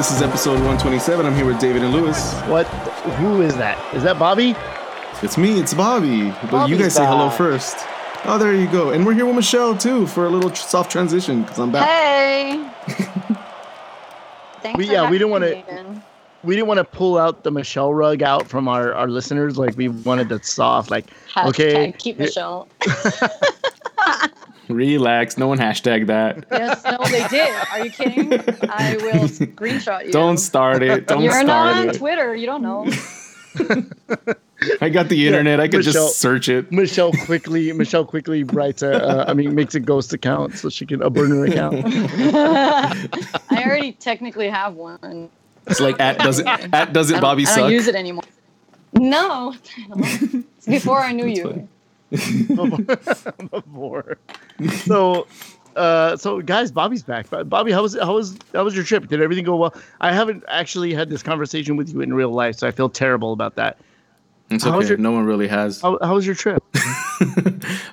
House. Welcome. This is episode 127. I'm here with David and Lewis. What? Who is that? Is that Bobby? It's me. It's Bobby. But you Bobby's guys say hello first. Oh, there you go. And we're here with Michelle too for a little soft transition because I'm back. Hey. Thanks We- for yeah, we having didn't wanna- We didn't want to pull out the Michelle rug out from our, our listeners. Like we wanted that soft. Like Hashtag okay, keep Michelle. Relax. No one hashtag that. yes, no, they did. Are you kidding? I will screenshot you. Don't start it. Don't start. You're start not on it. Twitter. You don't know. I got the internet. I could Michelle- just search it. Michelle quickly Michelle quickly writes a uh, I mean makes a ghost account so she can a burner account. I already technically have one. It's like at does it at does I it don't, Bobby I suck? don't use it anymore. No, it's before I knew you. Before. So, uh, so guys, Bobby's back. Bobby, how was how was how was your trip? Did everything go well? I haven't actually had this conversation with you in real life, so I feel terrible about that. It's How okay. your- No one really has. How, how was your trip?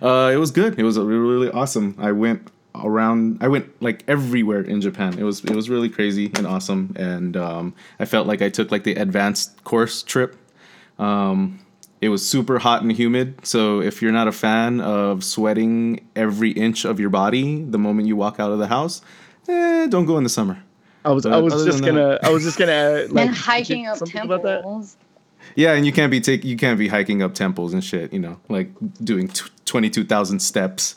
uh, it was good. It was really, really awesome. I went around. I went like everywhere in Japan. It was it was really crazy and awesome. And um, I felt like I took like the advanced course trip. Um, it was super hot and humid. So if you're not a fan of sweating every inch of your body the moment you walk out of the house, eh, don't go in the summer. I was But I was just gonna I was just gonna like and hiking up something temples. Yeah, and you can't be take you can't be hiking up temples and shit. You know, like doing t- twenty two thousand steps.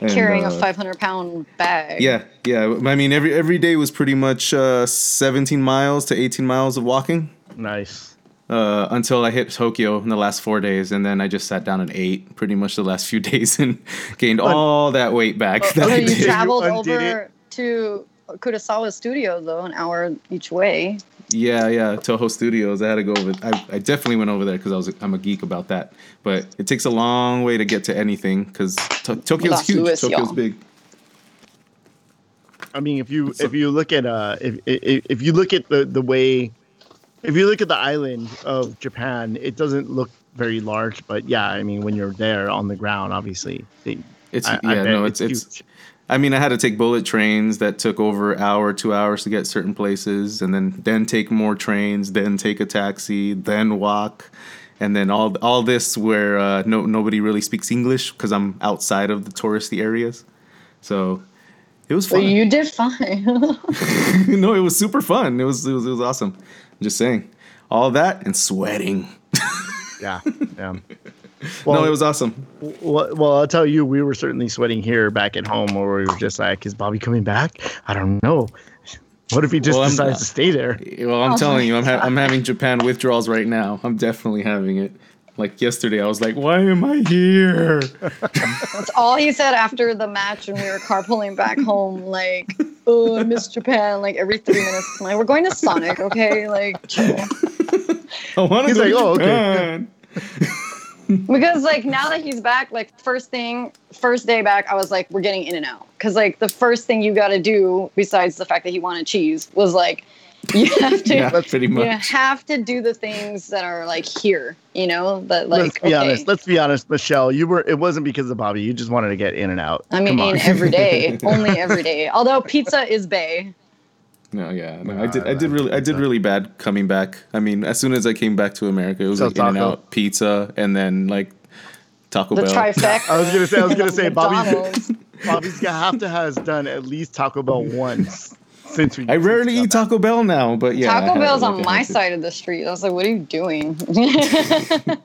And, Carrying uh, a 500 pound bag. Yeah, yeah. I mean, every every day was pretty much uh, 17 miles to 18 miles of walking Nice. Uh, until I hit Tokyo in the last four days, and then I just sat down and ate pretty much the last few days and gained all that weight back. that So I you did. traveled undid over to Kurosawa Studio though, an hour each way. Yeah, yeah. Toho Studios. I had to go over. I, I definitely went over there because I was I'm a geek about that. But it takes a long way to get to anything because to- Tokyo's Las huge. Luis, Tokyo's y'all. big. I mean, if you if you look at uh if, if if you look at the the way if you look at the island of Japan, it doesn't look very large, but yeah, I mean, when you're there on the ground, obviously, they, It's I- I yeah, bet no, it's it's. huge. I mean, I had to take bullet trains that took over an hour, two hours to get certain places, and then then take more trains, then take a taxi, then walk, and then all all this where uh, no nobody really speaks English because I'm outside of the touristy areas, so it was But fun. you did fine. no, it was super fun. It was it was it was awesome. I'm just saying, all that and sweating. yeah, yeah. no, it was awesome. Well, well, I'll tell you, we were certainly sweating here back at home, where we were just like, "Is Bobby coming back? I don't know. What if he just Well, I'm- decides to stay there?" Well, I'm Oh telling you, I'm ha- I'm having Japan withdrawals right now. I'm definitely having it. Like yesterday, I was like, "Why am I here?" That's all he said after the match and we were carpooling back home. Like, oh, I miss Japan. Like every three minutes, I'm like we're going to Sonic, okay? Like, chill. I want to He's go like, to "Oh, okay, Because like now that he's back, like first thing, first day back, I was like, we're getting in and out. Because like the first thing you got to do, besides the fact that he wanted cheese, was like, you have to. Yeah, pretty much. You have to do the things that are like here, you know, that like let's be okay. honest. Let's be honest, Michelle. You were. It wasn't because of Bobby. You just wanted to get in and out. I mean, Come every day, only every day. Although pizza is bay. No, yeah, no, No, I did. I I did really. I did really bad coming back. I mean, as soon as I came back to America, it was So like In and. Out pizza, and then like Taco Bell. The Bell. trifecta. I was gonna say. I was gonna say. Bobby's. McDonald's. Bobby's gonna have to has done at least Taco Bell once since we. I rarely eat Taco Bell now, but yeah. Taco Bell's on my had to. side of the street. I was like, what are you doing?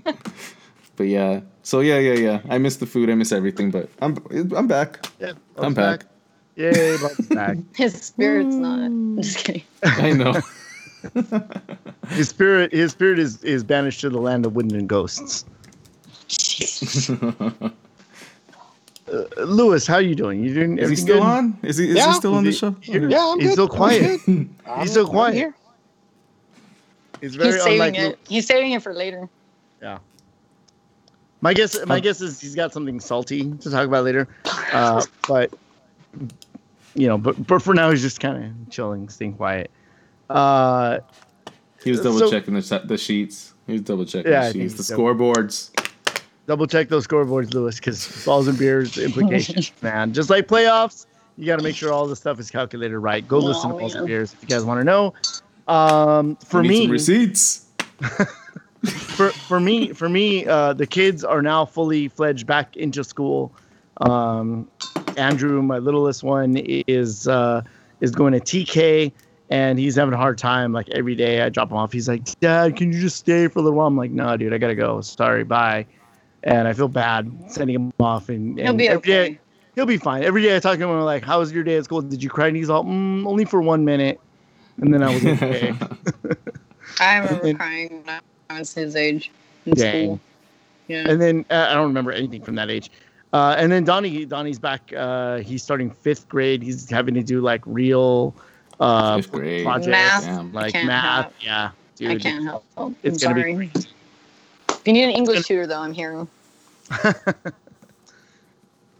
But yeah, so yeah, yeah, yeah. I miss the food. I miss everything. But I'm I'm back. Yeah, I'm Bob's back. Yay, Bob's back. His spirit's not. I'm just kidding. I know. His spirit. His spirit is is banished to the land of wind and ghosts. Uh, Lewis, how you doing? You doing? Is he still good? on? Is he? Is Yeah. he still on the show? Yeah, I'm He's good. still I'm quiet. good. I'm- He's still I'm quiet. here. It's very He's saving unlike. it. He's saving it for later. Yeah. My guess. My guess is he's got something salty to talk about later. Uh, but you know, but but for now he's just kind of chilling, staying quiet. Uh, He was double So- checking the, the sheets. He was double checking Yeah, I the sheets, the he's double- scoreboards. Double check those scoreboards, Lewis, because balls and beers implications, man. Just like playoffs, You got to make sure all the stuff is calculated right. Go Oh, listen to Balls yeah. and Beers if you guys want to know. Um, for Need some me, receipts. for for me, for me, uh, the kids are now fully fledged back into school. Um, Andrew, my littlest one, is uh, is going to TK, and he's having a hard time. Like every day, I drop him off. He's like, "Dad, can you just stay for a little while?" I'm like, "No, dude, I gotta go. Sorry, bye." And I feel bad sending him off. And, and He'll be every day- okay. he'll be fine. Every day I talk to him, I'm like, "How was your day at school? Did you cry?" And he's all, mm, "Only for one minute," and then I was okay. I remember And- crying when I was his age in Dang. school. Yeah. and then uh, I don't remember anything from that age. Uh, and then Donnie, Donnie's back. Uh, he's starting fifth grade. He's having to do like real uh, projects, Math. Damn. like math. help. Yeah, dude. I can't help. I'm It's gonna be sorry. You need an English tutor, though, I'm here.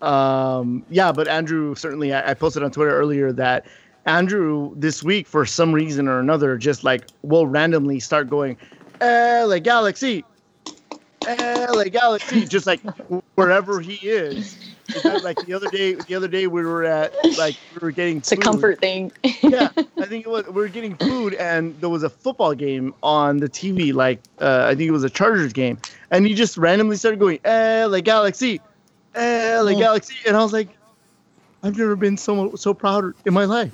Um, yeah, but Andrew certainly. I, I posted on Twitter earlier that Andrew this week, for some reason or another, just like will randomly start going, "LA Galaxy, LA Galaxy," just like wherever he is. Because, Like the other day, the other day we were at like we were getting It's a comfort thing. yeah, I think it was. We were getting food, and there was a football game on the TV. Like, uh, I think it was a Chargers game, and he just randomly started going, eh, like Galaxy, LA Oh. Galaxy," and I was like, "I've never been so so proud in my life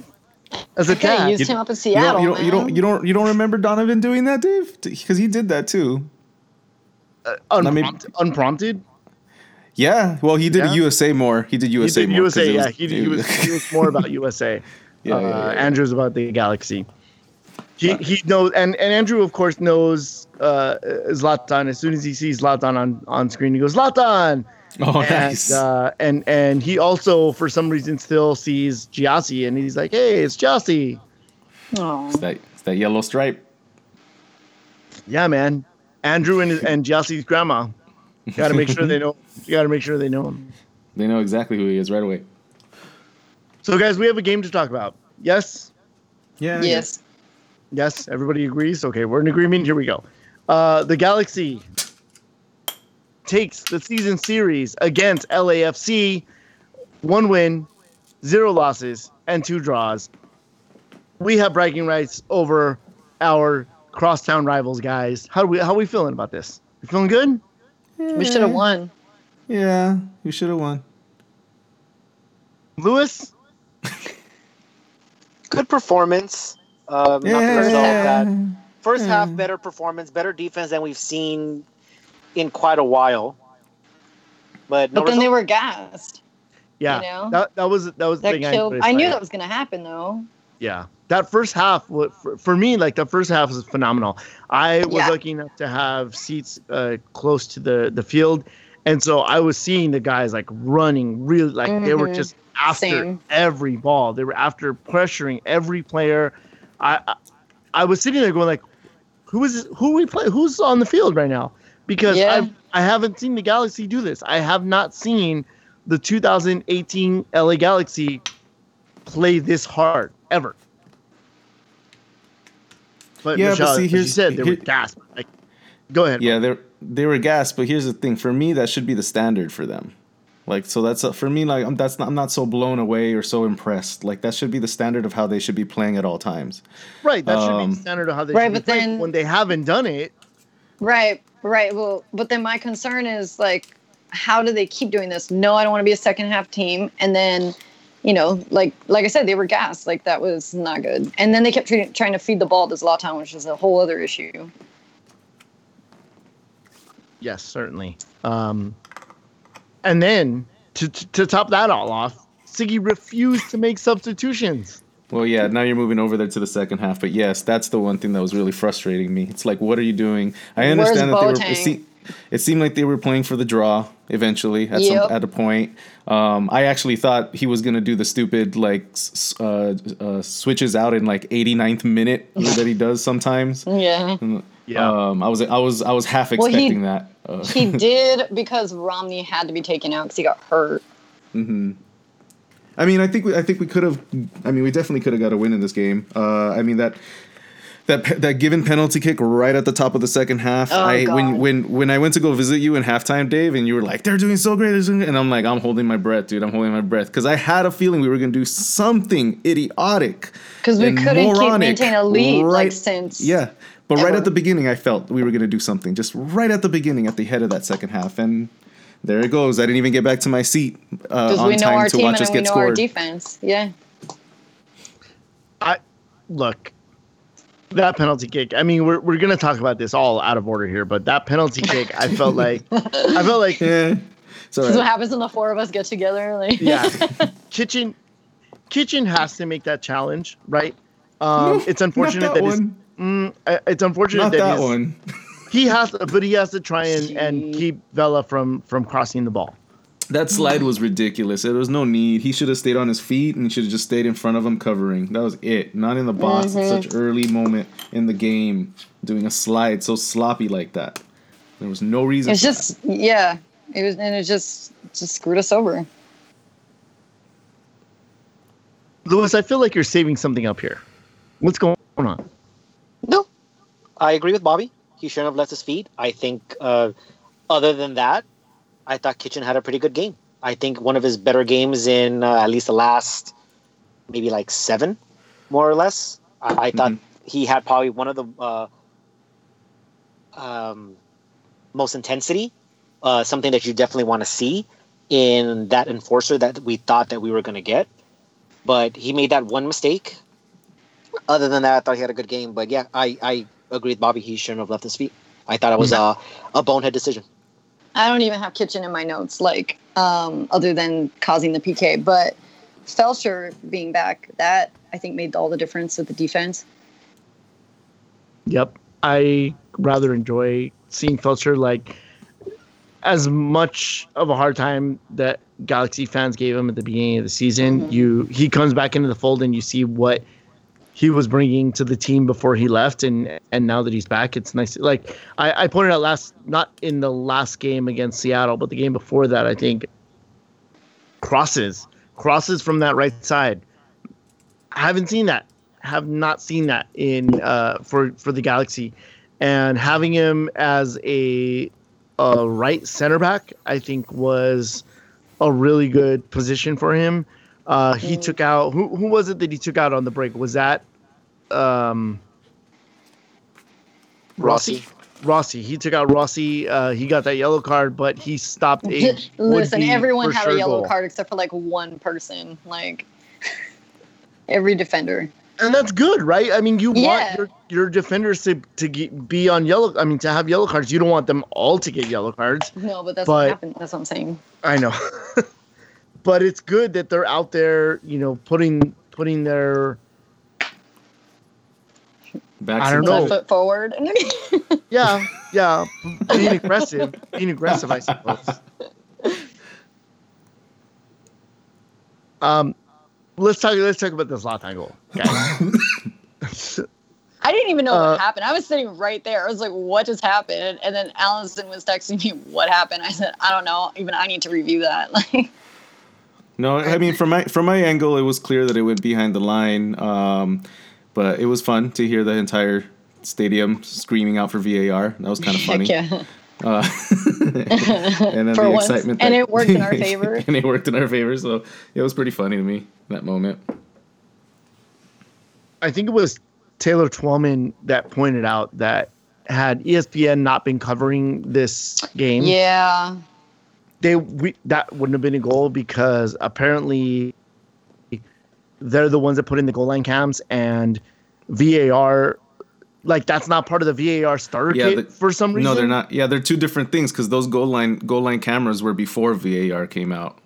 as a Okay, dad." used him up in You Seattle. don't, you don't, you don't, you don't, you don't remember Donovan doing that, Dave? Because he did that too. Uh, I mean- unprompted, unprompted. Yeah. Well, he did Yeah. USA more. He did USA He USA did more. 'cause USA, yeah. was- He, did, he was he was more about USA. Yeah, uh, yeah, yeah, yeah. Andrew's about the Galaxy. He he knows, and, and Andrew of course knows uh, Zlatan. As soon as he sees Zlatan on, on screen, he goes Zlatan. Oh, and, nice. uh, and and he also for some reason still sees Giassi, and he's like, "Hey, it's Giassi." Aw. it's, that, it's that yellow stripe. Yeah, man. Andrew and and Giassi's grandma. Got to make sure they know. You got to make sure they know him. They know exactly who he is right away. So, guys, we have a game to talk about. Yes, Yeah. Yes. yes. Everybody agrees. Okay, we're in agreement. Here we go. Uh, the Galaxy takes the season series against LAFC. One win, zero losses, and two draws. We have bragging rights over our crosstown rivals, guys. How do we how are we feeling about this? You feeling good? We should have won. Yeah. we should have won. Lewis? Good performance. Um, not the Yeah. result that first half better performance, better defense than we've seen in quite a while. But no But then they were gassed. Yeah. You know? That that was that was the thing killed. noticed, I knew that was going to happen, though. Yeah, that first half for, me, like the first half was phenomenal. I was Yeah. lucky enough to have seats uh, close to the the field, and so I was seeing the guys like running really like they were Mhm. just after Same. every ball. They were after pressuring every player. I, I I was sitting there going like, who is who we play? Who's on the field right now? Because Yeah. I've, I haven't seen the Galaxy do this. I have not seen the 2018 LA Galaxy play this hard ever. But Yeah, but Michelle, see, as you here's- said they were here- gasped. Like, go ahead. Yeah, they they were gas, but here's the thing. For me, that should be the standard for them. Like, so that's for me. Like, I'm, that's not, I'm not so blown away or so impressed. Like, that should be the standard of how they should be playing at all times. Right, that should be Um, the standard of how they Right, should be but playing. then- when they haven't done it. Right, right. Well, but then my concern is like, how do they keep doing this? No, I don't want to be a second half team. And then, you know, like like I said, they were gassed. Like that was not good. And then they kept treating, trying to feed the ball to Zlatan, which is a whole other issue. Yes, certainly. Um, and then to, to to top that all off, Sigi refused to make substitutions. Well, yeah, now you're moving over there to the second half, but yes, that's the one thing that was really frustrating me. It's like, what are you doing? I Where's understand that they were. It, Boateng? se- it seemed like they were playing for the draw eventually at Yep. some at a point. Um, I actually thought he was gonna do the stupid like s- uh, uh, switches out in like 89th minute that he does sometimes. Yeah. Um, I was I was I was half Well, he- expecting that. Uh, He did because Romney had to be taken out because he got hurt. hmm I mean, I think we, I think we could have. I mean, we definitely could have got a win in this game. Uh, I mean that that that given penalty kick right at the top of the second half. Oh, I when God. when when I went to go visit you in halftime, Dave, and you were like, "They're doing so great," doing and I'm like, "I'm holding my breath, dude. I'm holding my breath," because I had a feeling we were gonna do something idiotic. Because we couldn't keep maintain a lead like since. Yeah, but right at the beginning, I felt we were gonna do something. Just right at the beginning, at the head of that second half, and there it goes. I didn't even get back to my seat uh, Because on we know time our to team watch and us we get know our scored. defense. Yeah. I look that penalty kick. I mean, we're we're gonna talk about this all out of order here, but that penalty kick, I felt like I felt like Yeah, it's all This is what happens when the four of us get together. Like, yeah, kitchen kitchen has to make that challenge, right? Um, it's unfortunate that, that his, mm, uh, it's unfortunate Not that, that his- one. he has, to, but he has to try and, and keep Vela from from crossing the ball. That slide was ridiculous. There was no need. He should have stayed on his feet and should have just stayed in front of him covering. That was it. Not in the box at such early moment in the game, doing a slide so sloppy like that. There was no reason. It's for just yeah. It was and it just just screwed us over. Lewis, I feel like you're saving something up here. What's going on? No, I agree with Bobby. He shouldn't have left his feet. I think, uh, other than that, I thought Kitchen had a pretty good game. I think one of his better games in uh, at least the last maybe like seven, more or less. I, I thought he had probably one of the uh, um, most intensity, uh, something that you definitely want to see in that enforcer that we thought that we were going to get. But he made that one mistake. Other than that, I thought he had a good game. But yeah, I, I agree with Bobby. He shouldn't have left his feet. I thought it was a, a bonehead decision. I don't even have kitchen in my notes, like um, other than causing the PK. But Feltscher being back, that I think made all the difference with the defense. Yep. I rather enjoy seeing Feltscher like as much of a hard time that Galaxy fans gave him at the beginning of the season. Mhm. You he comes back into the fold and you see what he was bringing to the team before he left and and now that he's back it's nice. Like I, I pointed out last not in the last game against Seattle but the game before that I think crosses crosses from that right side. I haven't seen that. Have not seen that in uh, for for the Galaxy, and having him as a, a right center back, I think was a really good position for him. Uh, he Mm. took out who who was it that he took out on the break? Was that um, Rossi. Rossi. He took out Rossi. Uh, he got that yellow card, but he stopped a Listen, everyone had sure a yellow goal. card except for like one person, like every defender. and that's good, right? I mean, you Yeah. want your, your defenders to to get, be on yellow. I mean, to have yellow cards. You don't want them all to get yellow cards. No, but that's But- what happened. That's what I'm saying. I know, but it's good that they're out there. You know, putting putting their Back I to don't the- know. Foot forward. yeah yeah being aggressive, being aggressive. I suppose. Um, let's talk. Let's talk about this Zlatan goal, guys. I didn't even know Uh, what happened. I was sitting right there. I was like, "What just happened?" And then Allison was texting me, "What happened?" I said, "I don't know. Even I need to review that." Like, No, I mean from my from my angle, it was clear that it went behind the line. Um, but it was fun to hear the entire stadium screaming out for VAR. That was kind of funny. heck yeah. Uh, and then For the once. excitement, And it worked in our favor. and it worked in our favor. So it was pretty funny to me that moment. I think it was Taylor Twellman that pointed out that had ESPN not been covering this game, Yeah. They we, that wouldn't have been a goal because apparently they're the ones that put in the goal line cams and VAR like that's not part of the VAR starter Yeah, kit the- for some reason. No, they're not. Yeah, they're two different things because those goal line goal line cameras were before VAR came out.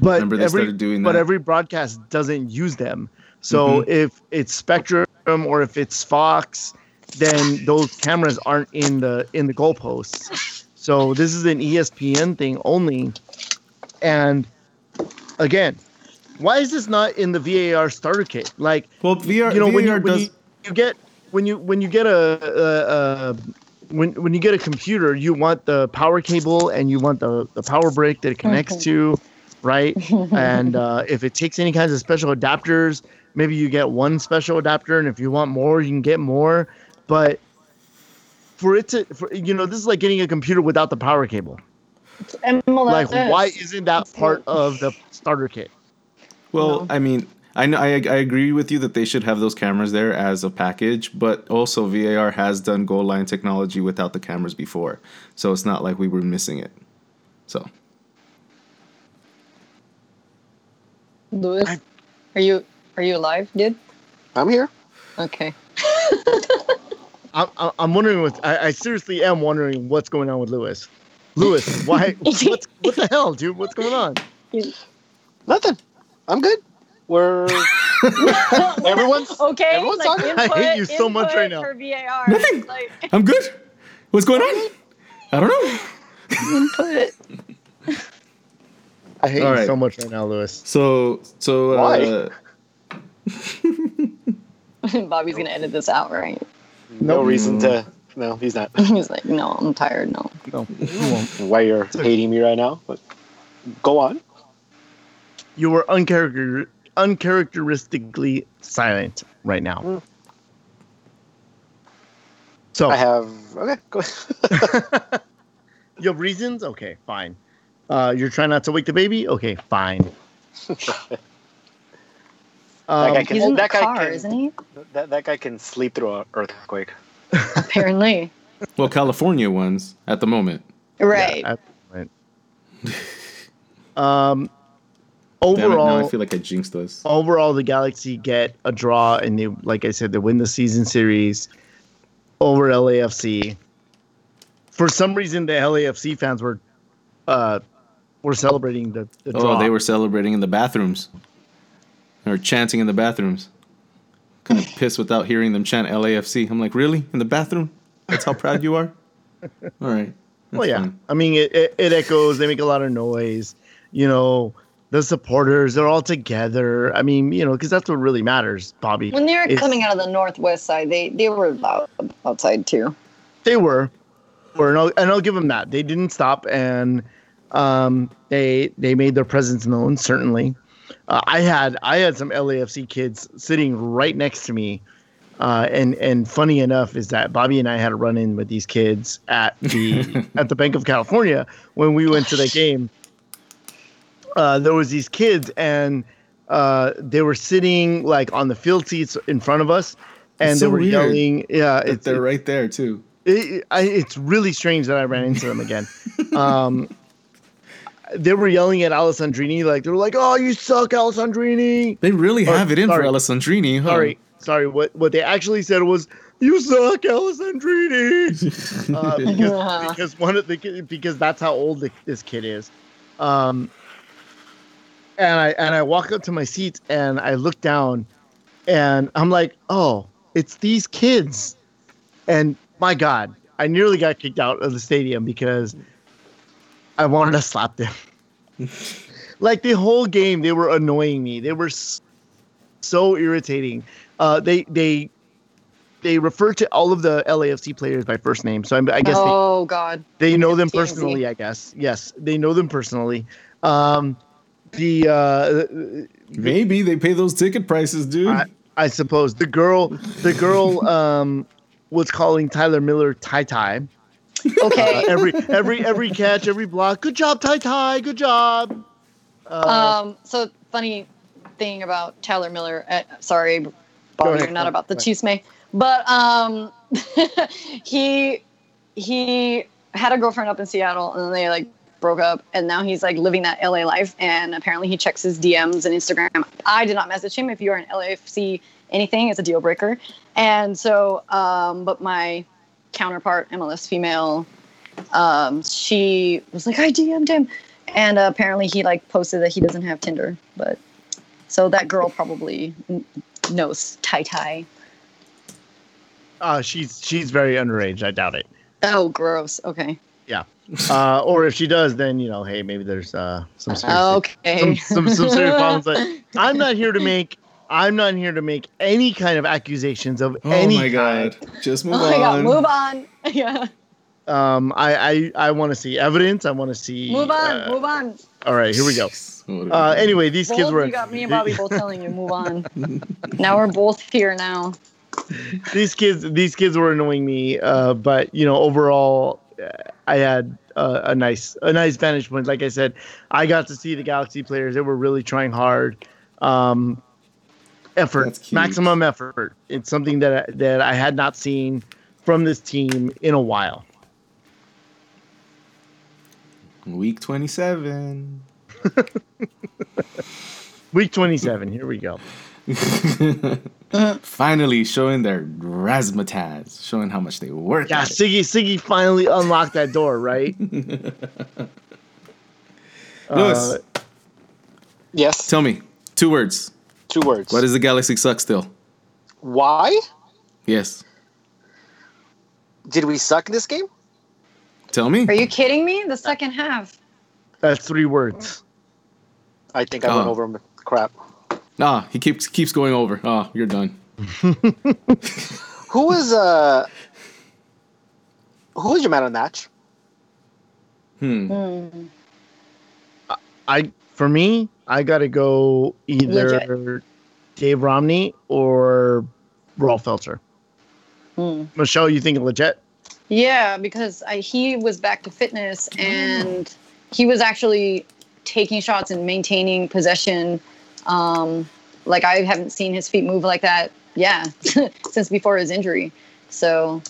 But Remember they every, started doing But every broadcast doesn't use them. So Mhm. if it's Spectrum or if it's Fox, then those cameras aren't in the in the goalposts. So this is an ESPN thing only. And again, why is this not in the VAR starter kit? Like Well, VR, you know when you, VAR when does. you, you get when you when you get a, a, a when when you get a computer, you want the power cable and you want the the power brick that it connects to, right? and uh, if it takes any kinds of special adapters, maybe you get one special adapter, and if you want more, you can get more. But for it to, for, you know, this is like getting a computer without the power cable. MLS. Like, why isn't that part of the starter kit? Well, No. I mean, I know I, I agree with you that they should have those cameras there as a package, but also VAR has done goal line technology without the cameras before, so it's not like we were missing it. So Lewis, I- are you are you alive, dude? I'm here. Okay. I'm, I'm- I'm wondering what I, I seriously am wondering what's going on with Lewis. Lewis, why? what's what the hell, dude? What's going on? Nothing. I'm good. We're everyone's okay. everyone's like talking. I hate you so much right now. For VAR, Nothing. Like I'm good. What's going on? I don't know. input. I hate All you so much right now, Lewis. So so uh, Bobby's gonna edit this out, right? No Nope. reason to. No, he's not. He's like, no, I'm tired. No. No, you won't. Why you're hating me right now? But go on. You were uncharacter uncharacteristically silent right now. Mm. So I have. Okay, go. Ahead. you have reasons? Okay, fine. Uh, you're trying not to wake the baby? Okay, fine. Um, guy can- He's in the that guy car, can- isn't he? that that guy can sleep through an earthquake. Apparently. well, California ones at the moment. Right. yeah, I- um, Damn it, now overall, I feel like I jinxed us. overall, the Galaxy get a draw, and they, like I said, they win the season series over LAFC. For some reason, the LAFC fans were, uh, were celebrating the, the draw. Oh, they were celebrating in the bathrooms. Or chanting in the bathrooms. Kind of pissed without hearing them chant LAFC. I'm like, really? In the bathroom? That's how proud you are? All right. Well, yeah. fine. I mean, it, it, it echoes. They make a lot of noise. You know, the supporters, they're all together. I mean, you know, because that's what really matters, Bobby. When they were It's- coming out of the northwest side, they they were loud outside too. They were, were and I'll, and I'll give them that. They didn't stop, and um, they they made their presence known. Certainly, uh, I had I had some LAFC kids sitting right next to me, uh, and and funny enough is that Bobby and I had a run in with these kids at the at the Banc of California when we went to the game. Uh, there was these kids and uh, they were sitting like on the field seats in front of us, and It's they were yelling. Yeah, It's, They're right there, too. it, I, it's really strange that I ran into them again. Um, they were yelling at Alessandrini like they were like, "Oh, you suck, Alessandrini." They really Oh, have it in sorry. for Alessandrini, huh? Sorry, sorry. What what they actually said was, "You suck, Alessandrini," uh, because, because one of the because that's how old the, this kid is. Um, and I and I walk up to my seat and I look down, and I'm like, "Oh, it's these kids," and my God, I nearly got kicked out of the stadium because I wanted to slap them. like the whole game, they were annoying me. They were so irritating. Uh, they they they refer to all of the LAFC players by first name, so I'm, I guess oh God. they, they know them TMZ. personally. I guess yes, they know them personally. Um, the uh, Maybe they pay those ticket prices, dude. I, I suppose the girl the girl um, was calling Tyler Miller Ty Ty. Okay. Uh, every every every catch, every block. Good job, Ty Ty. Good job. Uh, um. So funny thing about Tyler Miller. Uh, sorry, Bobby, ahead, not about the ahead. May. but um, he he had a girlfriend up in Seattle, and then they like broke up, and now he's like living that LA life, and apparently he checks his DMs and Instagram. I did not message him. If you're an LAFC anything, it's a deal breaker. And so, um, but my counterpart, MLS female, um, she was like, I DM'd him, and uh, apparently he like posted that he doesn't have Tinder, but so that girl probably n- knows Tai Tai. uh, she's she's very underage. I doubt it. Oh, gross. Okay. Yeah. Uh, or if she does, then you know, hey, maybe there's uh, some serious Okay. some, some some serious problems. But I'm not here to make I'm not here to make any kind of accusations of oh any my kind. god. Just move Oh my god, move on. yeah. Um, I I, I want to see evidence. I want to see. Move on, uh, move on. All right, here we go. Uh, anyway, these kids were you got me and Bobby both telling you move on. now we're both here now. these kids these kids were annoying me. Uh, but you know, overall, uh, I had uh, a nice a nice vantage point. Like I said, I got to see the Galaxy players. They were really trying hard. Um, effort, maximum effort. It's something that I, that I had not seen from this team in a while. Week 27. Week 27. Here we go. Finally showing their razzmatazz, showing how much they work. Yeah, at it. Sigi Sigi finally unlocked that door, right? Lewis, Uh, Yes. tell me two words. Two words. Why does the Galaxy suck still? Why Yes. did we suck this game? Tell me. Are you kidding me? The second half. that's three words. I think I went Oh. over m- crap. Nah, he keeps keeps going over. Oh, you're done. Who was uh who was your man of the match? Hmm. Hmm. I for me, I gotta go either Dave Romney or Rolf Feltscher. Hmm. Michelle, you think Lletget? Yeah, because I, he was back to fitness and he was actually taking shots and maintaining possession. Um, like I haven't seen his feet move like that. Yeah, since before his injury. So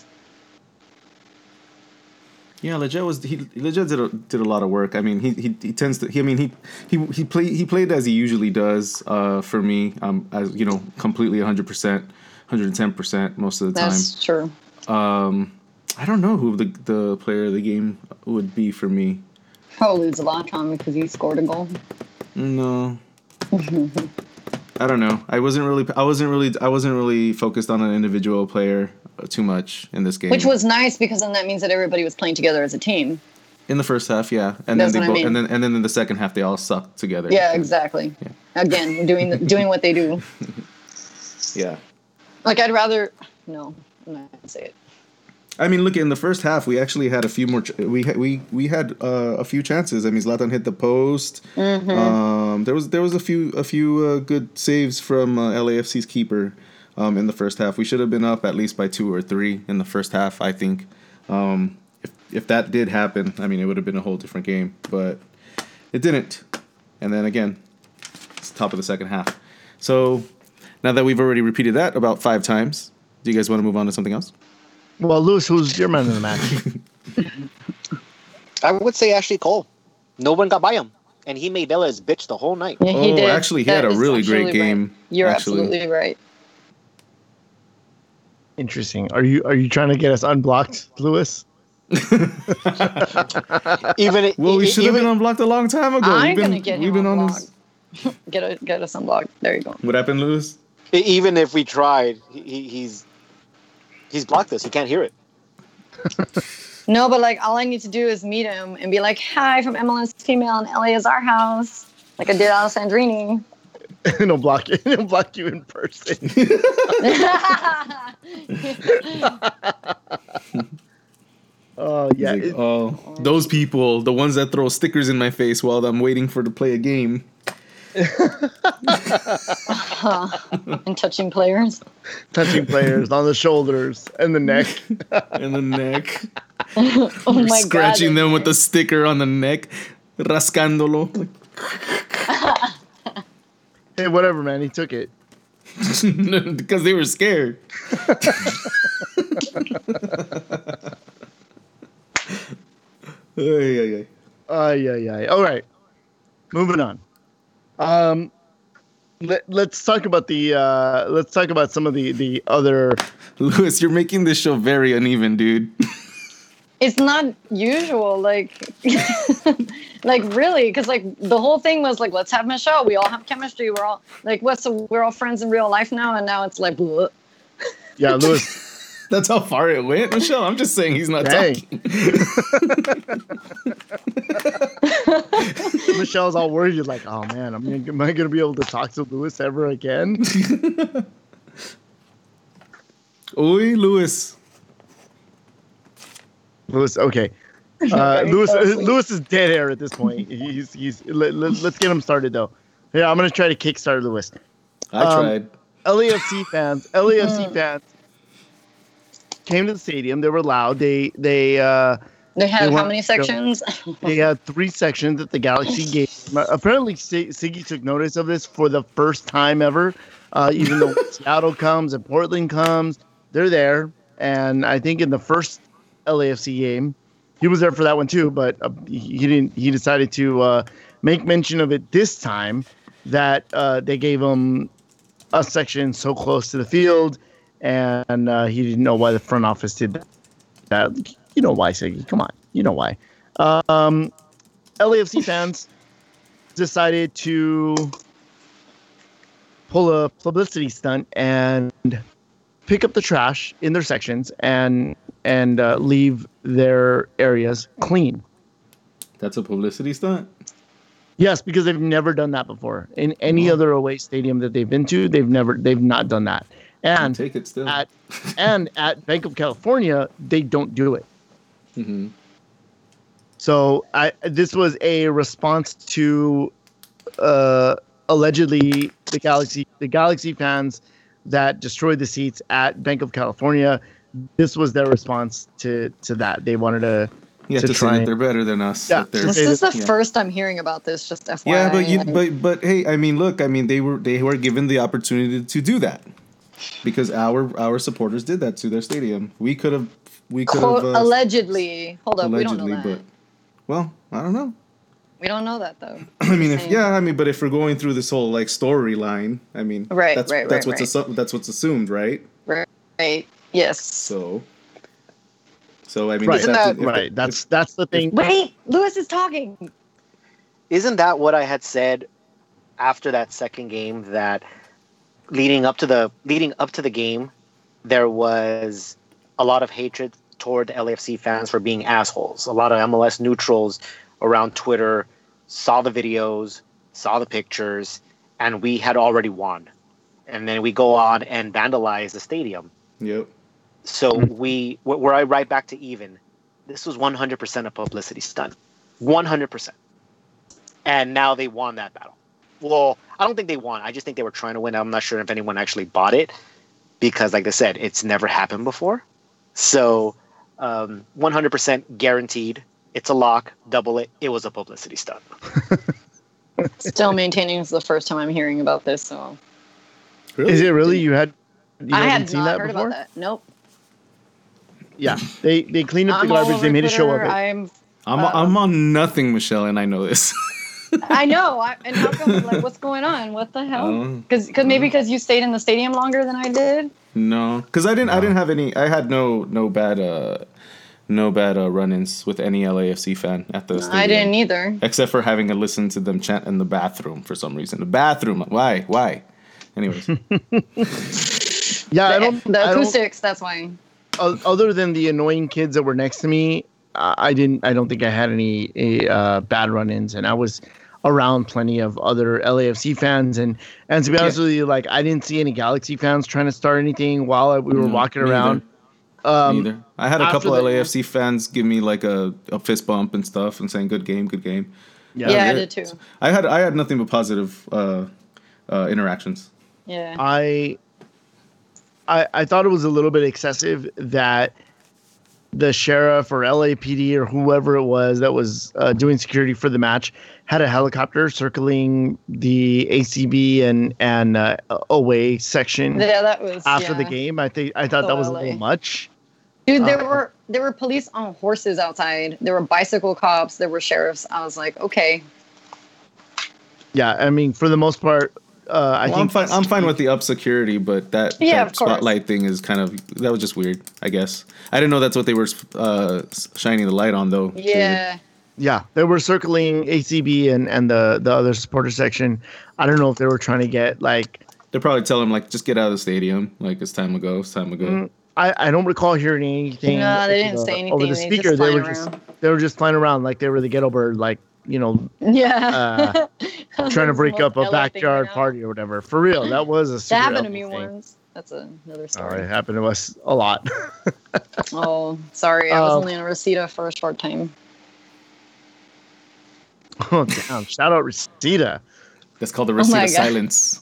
Yeah, Lletget was he Lletget did a, did a lot of work. I mean, he, he he tends to. He, I mean, he he he played he played as he usually does. Uh, for me, um, as you know, completely 100 percent, 110 percent most of the time. that's true. Um, I don't know who the the player of the game would be for me. Probably Zlatan because he scored a goal. No. I don't know. I wasn't really. I wasn't really. I wasn't really focused on an individual player too much in this game. Which was nice because then that means that everybody was playing together as a team. in the first half, yeah, and That's then they what I mean. and then and then in the second half they all sucked together. Yeah, exactly. Again, doing the, doing what they do. Yeah. Like I'd rather no, I'm not gonna say it. I mean, look in the first half, we actually had a few more. Ch- we had we we had uh, a few chances. I mean, Zlatan hit the post. Mm-hmm. Um, there was there was a few a few uh, good saves from uh, LAFC's keeper um, in the first half. We should have been up at least by two or three in the first half. I think. Um, if if that did happen, I mean, it would have been a whole different game. But it didn't. And then again, it's the top of the second half. So now that we've already repeated that about five times, do you guys want to move on to something else? Well, Lewis, who's your man of the match? I would say Ashley Cole. No one got by him. And he made Vela his bitch the whole night. Yeah, he Oh, did. actually, he That had a really great absolutely right. game, You're actually. absolutely right. Interesting. Are you are you trying to get us unblocked, Lewis? Even Well, we should have been unblocked a long time ago. I'm We've been, gonna get we've him been on unblocked. this. Get a, get us unblocked. There you go. What happened, Lewis? even if we tried, he, he- he's he's blocked us. He can't hear it. No, but like all I need to do is meet him and be like, "Hi, from MLS Female, and LA is our house," like I did Alessandrini. And he'll block you. He'll block you in person. Oh He's yeah. like, it- oh, those people, the ones that throw stickers in my face while I'm waiting for to play a game. and touching players. touching players on the shoulders and the neck. in the neck, Oh my scratching god. them with the sticker on the neck, rascándolo. Hey, whatever, man. He took it. because they were scared. Ay, ay, ay. Ay, ay, ay. All right. Moving on. Um, let, let's talk about the uh, let's talk about some of the the other. Lewis, you're making this show very uneven, dude. It's not usual, like, like really, because like the whole thing was like, let's have Michelle. We all have chemistry. We're all like, what's So we're all friends in real life now, and now it's like, bleh. Yeah, Lewis. That's how far it went, Michelle. I'm just saying he's not Dang. talking. Michelle's all worried. You're like, oh man, I'm gonna, am I gonna be able to talk to Lewis ever again? Oi, Lewis. Lewis. Okay. Uh, Lewis. fell. Lewis is dead air at this point. He's he's. Let, us get him started though. Yeah, I'm gonna try to kickstart Lewis. I Um, tried. LAFC fans. LAFC Mm. fans came to the stadium. They were loud. They they uh, They had They how many sections? they had three sections that the Galaxy gave. Apparently, Si- Sigi took notice of this for the first time ever. Uh, even though Seattle comes and Portland comes, they're there. And I think in the first LAFC game, he was there for that one too. But uh, he didn't. He decided to uh, make mention of it this time that uh, they gave him a section so close to the field, and uh, he didn't know why the front office did that. that. You know why, Sigi? Come on, you know why. Um, LAFC fans decided to pull a publicity stunt and pick up the trash in their sections and and uh, leave their areas clean. That's a publicity stunt. Yes, because they've never done that before. In any other away stadium that they've been to, they've never they've not done that. And take it still. at and at Banc of California, they don't do it. hmm So I this was a response to uh, allegedly the Galaxy the Galaxy fans that destroyed the seats at Banc of California. This was their response to to that. They wanted to You have to to, try that they're better than us. Yeah. this is the Yeah. first I'm hearing about this. Just FYI. Yeah, but you, but but hey, I mean, look, I mean, they were they were given the opportunity to do that because our our supporters did that to their stadium. We could have we could have uh, allegedly. Hold up, we don't know allegedly, that. but well, I don't know. we don't know that though. I mean, if yeah, I mean, but if we're going through this whole like storyline, I mean, Right, that's right, that's right, what's right. assu- that's what's assumed, right? Right. Yes. So, so I mean, right that's- that- if- right. if- That's that's the thing. Wait, Lewis is talking. Isn't that what I had said after that second game that leading up to the leading up to the game there was a lot of hatred toward the LAFC fans for being assholes. A lot of MLS neutrals around Twitter saw the videos, saw the pictures, and we had already won. And then we go on and vandalize the stadium. Yep. So we we- we're right back to even. This was 100% a publicity stunt. 100%. And now they won that battle. Well, I don't think they won. I just think they were trying to win. I'm not sure if anyone actually bought it because, like I said, it's never happened before. So, um, 100% guaranteed. It's a lock. Double it. It was a publicity stunt. Still maintaining it's the first time I'm hearing about this. So Really? Is it really you had? You I hadn't had seen that heard before? about that. Nope. Yeah, they they cleaned up the I'm all garbage. They over made a show of it. I'm. I'm uh, I'm on nothing, Michelle, and I know this. I know. I, and how come? Like, what's going on? What the hell? Um, Because maybe because you stayed in the stadium longer than I did. no, because I didn't. I didn't have any. I had no no bad uh no bad uh, run-ins with any LAFC fan at the stadium. I didn't either. except for having to listen to them chant in the bathroom for some reason. The bathroom. Why? Why? Anyways, Yeah, I don't. the I don't acoustics. That's why. O- other than the annoying kids that were next to me, I I didn't. I don't think I had any uh, bad run-ins, and I was around plenty of other LAFC fans, and and to be honest Yeah. with you, like I didn't see any Galaxy fans trying to start anything while I, we were No, walking me around. Um, neither. I had a couple the- LAFC fans give me like a, a fist bump and stuff and saying "good game, good game." Yeah, Yeah, I yeah. did too. I had I had nothing but positive uh, uh, interactions. Yeah. I, I I thought it was a little bit excessive that the sheriff or LAPD or whoever it was that was uh, doing security for the match had a helicopter circling the ACB and and uh, away section Yeah, that was after the game. I think I thought that was a little much. Dude, there Uh, were there were police on horses outside. There were bicycle cops. There were sheriffs. I was like, okay, Yeah, I mean for the most part, uh, I Well, I'm fine. I'm fine with the up security, but that, Yeah, that spotlight thing is kind of that was just weird. I guess I didn't know that's what they were uh, shining the light on, though. to- yeah. Yeah, they were circling ACB and and the the other supporter section. I don't know if they were trying to get like They're probably tell him like, just get out of the stadium. Like it's time to go. It's time to go. Mm, I, I don't recall hearing anything. No, they over didn't the- say over anything. the They speaker. just They flying were just they were just flying around like they were the ghetto bird, like you know, Yeah. trying to break up a backyard party or whatever. For real, that was a That super happened to me thing. once. That's a, another Oh, story. it happened to us a lot. Oh, sorry. I was Um, only in Reseda for a short time. oh damn! Shout out Reseda. That's called the Oh receipt my of God. silence.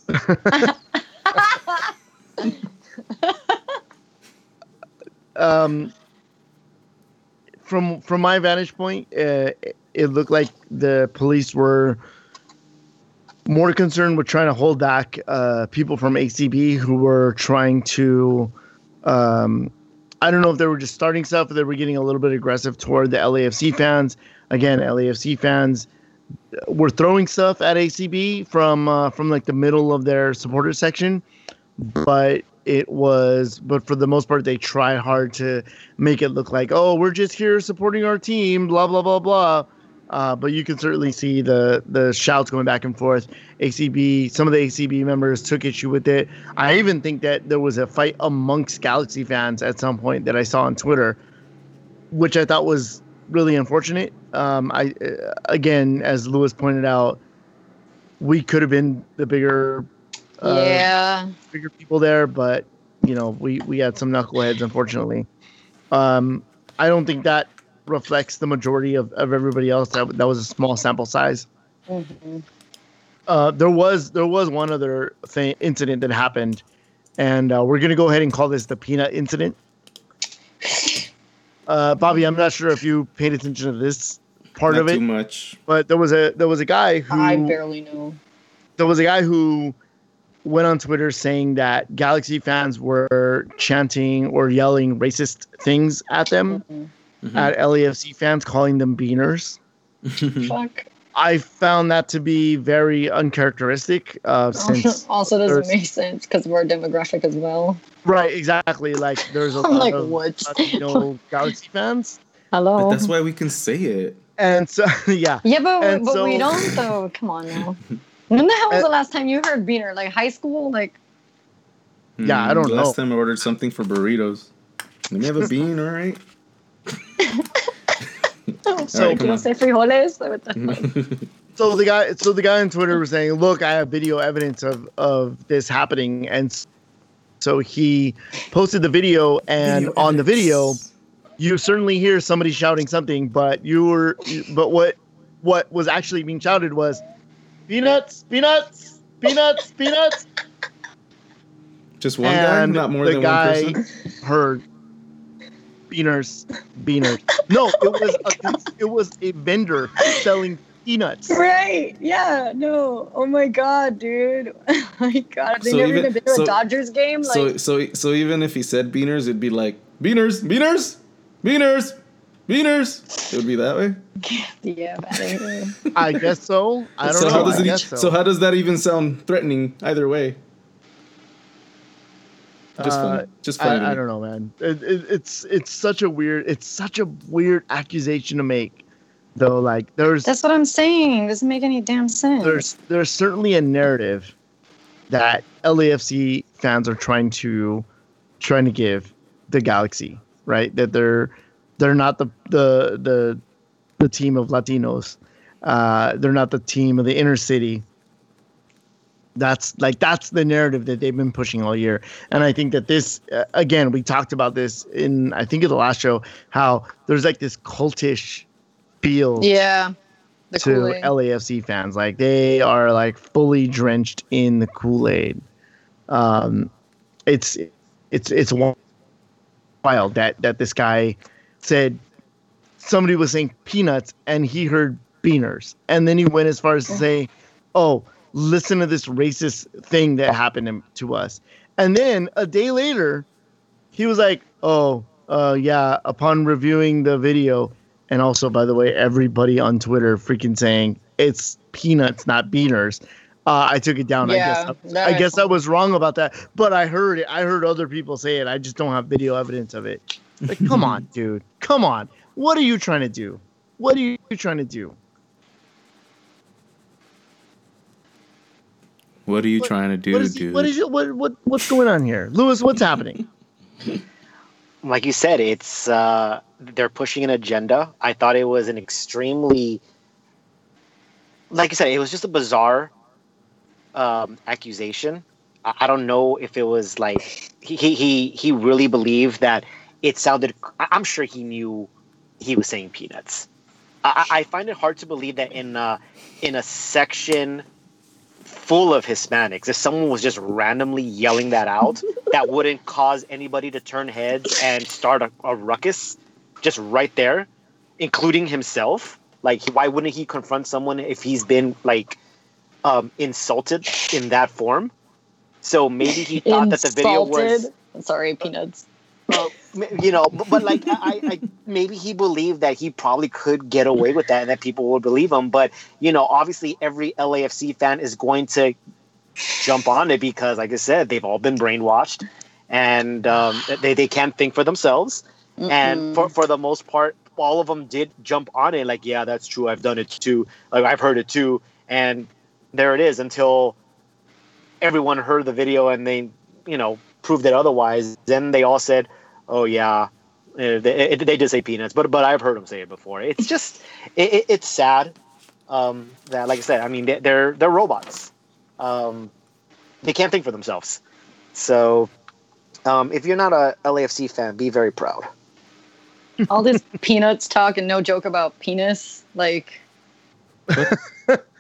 um, from from my vantage point, uh, it, it looked like the police were more concerned with trying to hold back uh, people from ACB who were trying to. Um, I don't know if they were just starting stuff, or they were getting a little bit aggressive toward the LAFC fans. Again, LAFC fans were throwing stuff at ACB from uh, from like the middle of their supporter section, but it was but for the most part they try hard to make it look like oh we're just here supporting our team blah blah blah blah uh, but you can certainly see the the shouts going back and forth acb some of the acb members took issue with it i even think that there was a fight amongst galaxy fans at some point that i saw on twitter which i thought was really unfortunate um, i uh, again as lewis pointed out we could have been the bigger uh, yeah. bigger people there, but you know, we we had some knuckleheads, unfortunately. Um, I don't think that reflects the majority of, of everybody else. That, that was a small sample size. Mhm. Uh, there was there was one other thing incident that happened, and uh, we're gonna go ahead and call this the peanut incident. Uh, Bobby, I'm not sure if you paid attention to this part Not of it, too much. but there was a there was a guy who I barely know. there was a guy who went on Twitter saying that Galaxy fans were chanting or yelling racist things at them, Mhm. Mhm. at LAFC fans, calling them beaners. Fuck. I found that to be very uncharacteristic. Uh, since also doesn't make sense because of our demographic as well. right, exactly. Like there's a I'm lot like, of what? Latino Galaxy fans, Hello. But that's why we can say it. and so yeah, yeah, but and but we don't though. Come on now. When the hell was Uh, the last time you heard Beaner? Like high school? Like Yeah, I Hmm, don't the Last know. time I ordered something for burritos. Let me have a bean, all right? So- Alright, come no say frijoles. The- so the guy so the guy on twitter was saying look i have video evidence of of this happening and so he posted the video and Video on the video you certainly hear somebody shouting something but you were but what what was actually being shouted was peanuts peanuts peanuts peanuts Just one guy, and not more the than guy one person. heard beaners beaners no it oh was a, it was a vendor selling peanuts right? Yeah. No. Oh my god, dude. Oh my god. Have they So never even- even been to so- a Dodgers game? Like so so so even if he said beaners, it'd be like beaners, beaners, beaners, beaners. It would be that way. yeah, i guess so i don't so know how does it? guess so. how does that even sound threatening? Either way. Just Uh, funny. Just funny. to I, I don't know, man. It, it, it's it's such a weird it's such a weird accusation to make, though. Like there's That's what I'm saying. Doesn't make any damn sense. there's there's certainly a narrative that LAFC fans are trying to trying to give the Galaxy, right? That they're they're not the the the the team of Latinos. Uh, they're not the team of the inner city. That's like that's the narrative that they've been pushing all year, and I think that this uh, again we talked about this in I think in the last show how there's like this cultish feel yeah. The to Kool-Aid. LAFC fans. Like they are like fully drenched in the Kool Aid. Um, it's it's it's wild that that this guy said somebody was saying peanuts and he heard beaners, and then he went as far as to say, "Oh, listen to this racist thing that happened to- us," and then a day later, he was like, "Oh, uh, yeah." Upon reviewing the video, and also, by the way, everybody on Twitter freaking saying it's peanuts, not beaners. Uh, I took it down. I Yeah, guess that I I guess I was wrong about that, but I heard it. I heard other people say it. I just don't have video evidence of it. Like, come on, dude. Come on. What are you trying to do? What are you trying to do? What are you What- trying to do, what is dude? what is it? What what what's going on here, Lewis? What's happening? like you said, it's uh, they're pushing an agenda. I thought it was an extremely, like you said, it was just a bizarre um, accusation. I I don't know if it was like he he he, he really believed that it sounded. I- I'm sure he knew he was saying peanuts. I, I I find it hard to believe that in uh, in a section full of Hispanics, if someone was just randomly yelling that out, that wouldn't cause anybody to turn heads and start a, a ruckus just right there, including himself. Like, why wouldn't he confront someone if he's been like um, insulted in that form? So maybe he thought that the video was Insulted. Sorry, peanuts. You know, but, but like I, I, maybe he believed that he probably could get away with that and that people would believe him. But you know, obviously, every LAFC fan is going to jump on it because, like I said, they've all been brainwashed and um, they they can't think for themselves. And for for the most part, all of them did jump on it. Like, yeah, that's true. I've done it too. Like I've heard it too. And there it is until everyone heard the video and they, you know, proved it otherwise. Then they all said, "Oh yeah, uh, they, they did say peanuts," but but I've heard them say it before. It's just it, it, it's sad um, that, like I said, I mean they, they're they're robots. Um, they can't think for themselves. So um, if you're not a LAFC fan, be very proud. All this peanuts talk and no joke about penis. Like,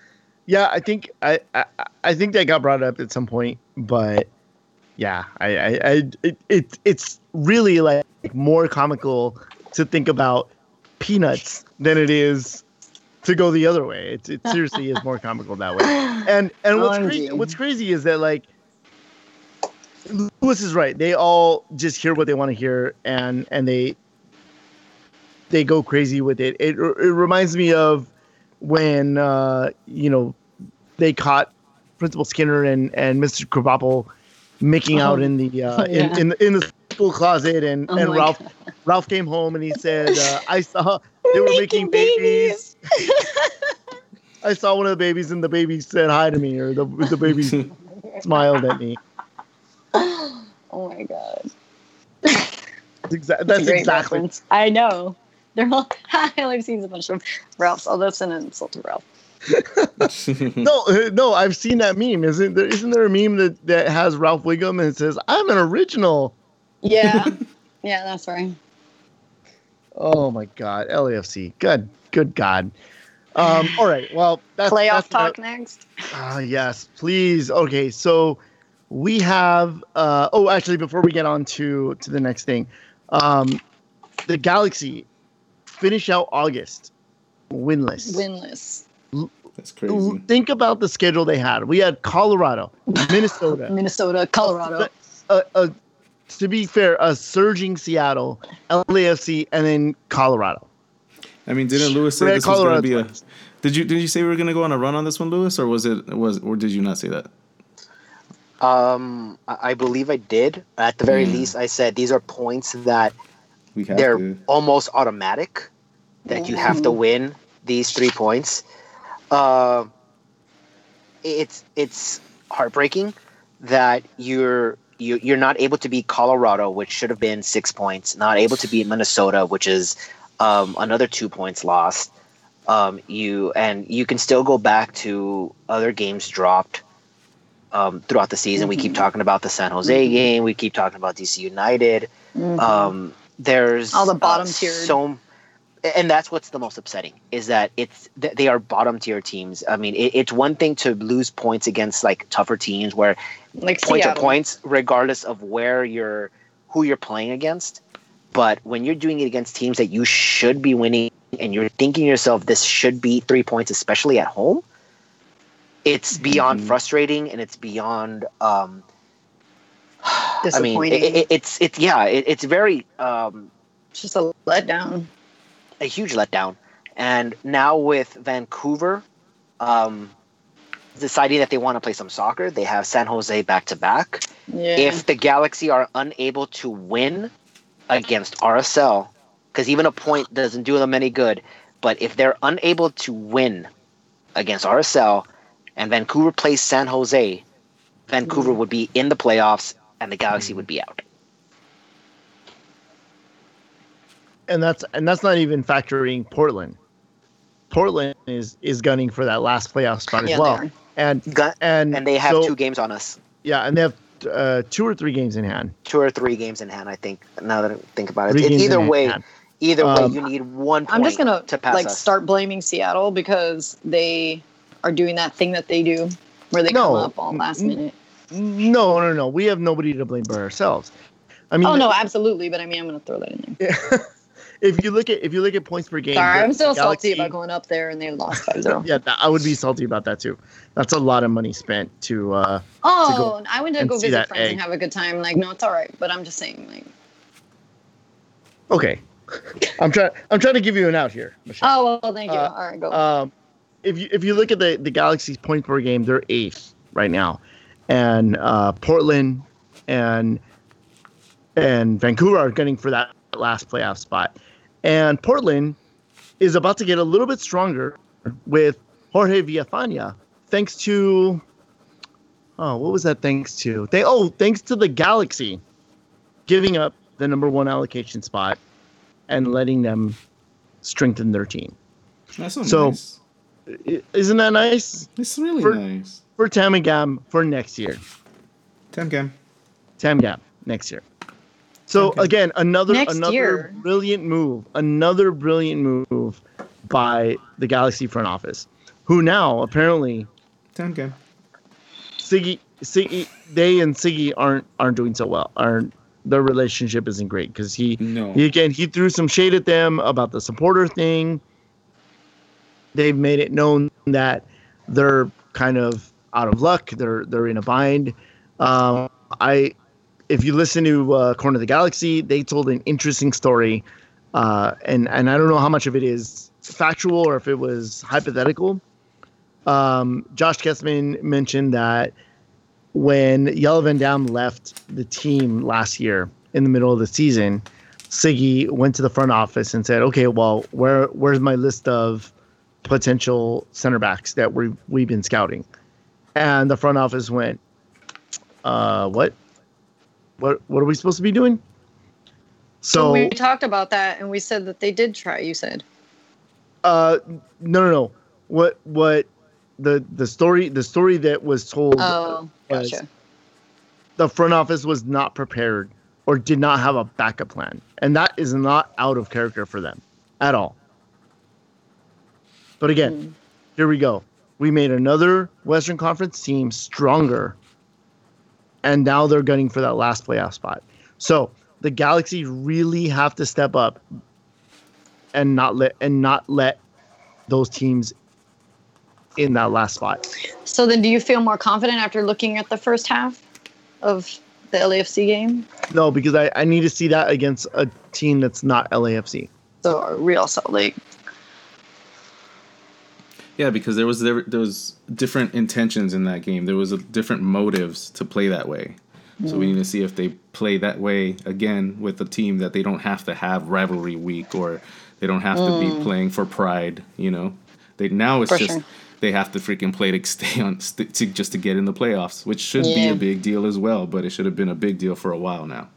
Yeah, I think I, I I think that got brought up at some point, but yeah, I I, I it, it it's really like more comical to think about peanuts than it is to go the other way. It, it seriously is more comical that way. And and what's crazy, what's crazy is that like Lewis is right. They all just hear what they want to hear, and and they they go crazy with it. It it reminds me of when uh, you know they caught Principal Skinner and and Mr. Krabappel making out Oh. in the uh, Yeah. in, in in the school closet, and Oh and Ralph Ralph came home and he said, uh, "I saw they were making babies." I saw one of the babies, and the baby said hi to me, or the the baby smiled at me. oh my god. That's, exa- That's, exactly. reference. I know. They're all. I've seen a bunch of Ralphs. Oh, that's an insult to Ralph. No, uh, no, I've seen that meme. Isn't there? Isn't there a meme that that has Ralph Wiggum and it says, "I'm an original." Yeah. yeah, that's right. Oh my God, LAFC. Good, good God. Um, all right. Well, that's Playoff that's talk next. Ah, yes, please. Okay, so we have. Uh, oh, actually, before we get on to to the next thing, um, the Galaxy finish out August winless. Winless. That's crazy. Think about the schedule they had. We had Colorado, Minnesota. Minnesota, Colorado. uh, uh, to be fair, a surging Seattle, LAFC, and then Colorado. I mean, didn't Lewis say Red this was going to be a? Did you did you say we were going to go on a run on this one, Lewis, or was it was or did you not say that? Um, I I believe I did. At the very Hmm. least, I said these are points that We have they're to. almost automatic that you have to win these three points. Uh, it's it's heartbreaking that you're you, you're not able to beat Colorado, which should have been six points. Not able to beat Minnesota, which is um, another two points lost. Um, you and you can still go back to other games dropped um, throughout the season. We keep talking about the San Jose game. We keep talking about DC United Mhm. um, there's All the bottom uh, tiered. So, and that's what's the most upsetting is that it's they are bottom tier teams. I mean, it, it's one thing to lose points against like tougher teams where like points are points regardless of where you're who you're playing against. But when you're doing it against teams that you should be winning and you're thinking to yourself this should be three points, especially at home, it's beyond Mhm. frustrating and it's beyond. Um, I mean, it, it, it's it's yeah, it, it's very um, It's just a letdown. A huge letdown. And now with Vancouver um, deciding that they want to play some soccer, they have San Jose back to back. If the Galaxy are unable to win against RSL, because even a point doesn't do them any good, but if they're unable to win against RSL and Vancouver plays San Jose, Vancouver would be in the playoffs and the Galaxy would be out. And that's and that's not even factoring Portland. Portland is is gunning for that last playoff spot yeah, as well, they and Gun- and And they have so- two games on us. Yeah, and they have uh, two or three games in hand. Two or three games in hand, I think. Now that I think about it, It- either way, hand. either way, Um, you need one. Point I'm just gonna to pass like us. start blaming Seattle because they are doing that thing that they do where they No. come up all last minute. No, no, no. We have nobody to blame but ourselves. I mean, oh no, absolutely. But I mean, I'm gonna throw that in there. if you look at if you look at points per game, Sorry, I'm still Galaxy- salty about going up there and they lost 5-0. Yeah, that, I would be salty about that too. That's a lot of money spent to. uh Oh, I went to go visit friends egg. and have a good time. Like, no, it's all right. But I'm just saying, like, Okay, I'm trying. I'm trying to give you an out here, Michelle. oh well, thank you. Uh, all right, go. Um, if you if you look at the the Galaxy's points per game, they're eighth right now, and uh, Portland and and Vancouver are gunning for that last playoff spot, and Portland is about to get a little bit stronger with Jorge Villafana, thanks to oh, what was that? Thanks to they oh, thanks to the Galaxy giving up the number one allocation spot and letting them strengthen their team. That's so, So- nice. Isn't that nice It's really nice. for- nice. for Tamagam for next year? Tam Gam. Tamgam next year. So Okay. again, another Next another year. brilliant move, another brilliant move by the Galaxy front office, who now apparently Tam Gam. Sigi Sigi they and Sigi aren't aren't doing so well. Aren't their relationship isn't great because he No. He, again, he threw some shade at them about the supporter thing. They've made it known that they're kind of out of luck. They're they're in a bind. Um, I, if you listen to uh, Corner of the Galaxy, they told an interesting story, uh, and and I don't know how much of it is factual or if it was hypothetical. Um, Josh Kessman mentioned that when Jelle Van Damme left the team last year in the middle of the season, Sigi went to the front office and said, "Okay, well, where where's my list of potential center backs that we we've been scouting?" And the front office went, "Uh, what? What what are we supposed to be doing?" So, we talked about that and we said that they did try. You said. uh, no, no, no. What what the the story the story that was told Oh, was- gotcha. the front office was not prepared or did not have a backup plan. And that is not out of character for them at all. But again, Mm. here we go. We made another Western Conference team stronger. And now they're gunning for that last playoff spot. So the Galaxy really have to step up and not let and not let those teams in that last spot. So then, do you feel more confident after looking at the first half of the LAFC game? No, because I, I need to see that against a team that's not LAFC. So Real Salt Lake. Yeah, because there was there, there was different intentions in that game. There was a, different motives to play that way. So we need to see if they play that way again with a team that they don't have to have rivalry week or they don't have to be playing for pride. You know, they now it's For just sure. they have to freaking play to stay on st- to just to get in the playoffs, which should be a big deal as well. But it should have been a big deal for a while now.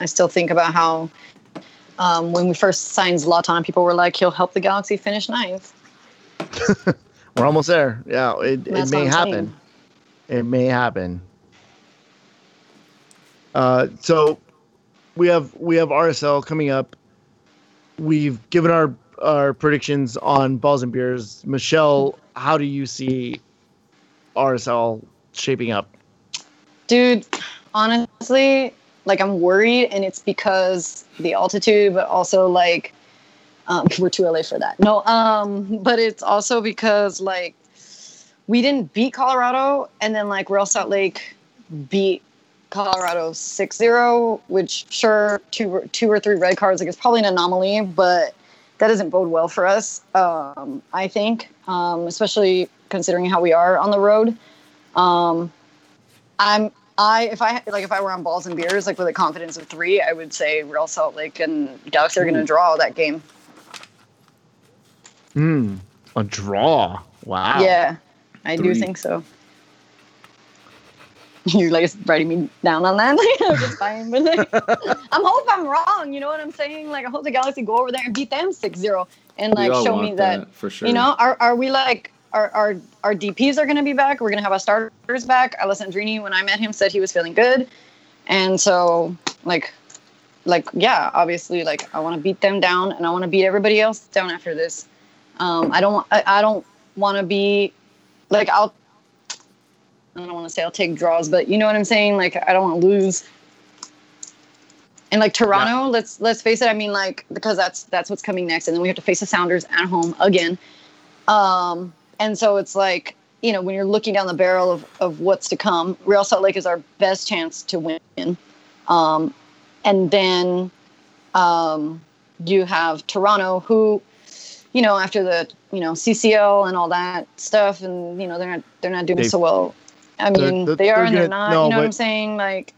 I still think about how um, when we first signed Zlatan, people were like, "He'll help the Galaxy finish ninth." We're almost there. Yeah, it, it may happen. saying. It may happen. Uh, so we have we have RSL coming up. We've given our our predictions on balls and beers. Michelle, how do you see RSL shaping up? Dude, honestly, like I'm worried, and it's because the altitude, but also like um, we're too early for that. No, um, but it's also because like we didn't beat Colorado, and then like Real Salt Lake beat Colorado 6-0, which sure two two or three red cards, like it's probably an anomaly, but that doesn't bode well for us. Um, I think, um, especially considering how we are on the road. Um, I'm I if I like if I were on balls and beers like with a confidence of three, I would say Real Salt Lake and Galaxy are going to draw that game. Hmm, a draw. Wow. Yeah, I do think so. You're like writing me down on that. I'm just fine, but like, I'm hope I'm wrong. You know what I'm saying? Like I hope the Galaxy go over there and beat them 6-0 and like show me that for sure. You know, are are we like our our, our DPS are going to be back. We're going to have our starters back. Alessandrini, when I met him, said he was feeling good, and so like, like yeah, obviously, like I want to beat them down, and I want to beat everybody else down after this. Um, I don't want. I, I don't want to be like I'll. I don't want to say I'll take draws, but you know what I'm saying. Like I don't want to lose. And like Toronto, let's let's face it. I mean, like because that's that's what's coming next, and then we have to face the Sounders at home again. Um, and so it's like you know when you're looking down the barrel of of what's to come, Real Salt Lake is our best chance to win. Um, and then um, you have Toronto, who you know after the you know CCL and all that stuff, and you know they're not they're not doing They've- so well. I they're- mean, they're- they are they're and they're gonna- not. no, you know what I'm saying? Like,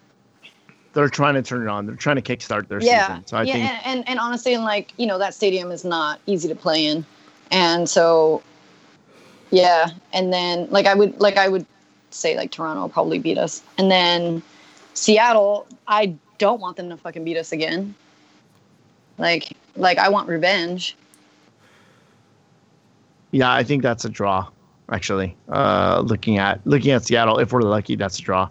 They're trying to turn it on. They're trying to kickstart their yeah, season. So I yeah, think and, and and honestly, and like you know, that stadium is not easy to play in, and so, yeah, and then like I would like I would say like Toronto will probably beat us, and then Seattle, I don't want them to fucking beat us again. Like like I want revenge. Yeah, I think that's a draw. Actually, uh, looking at looking at Seattle, if we're lucky, that's a draw.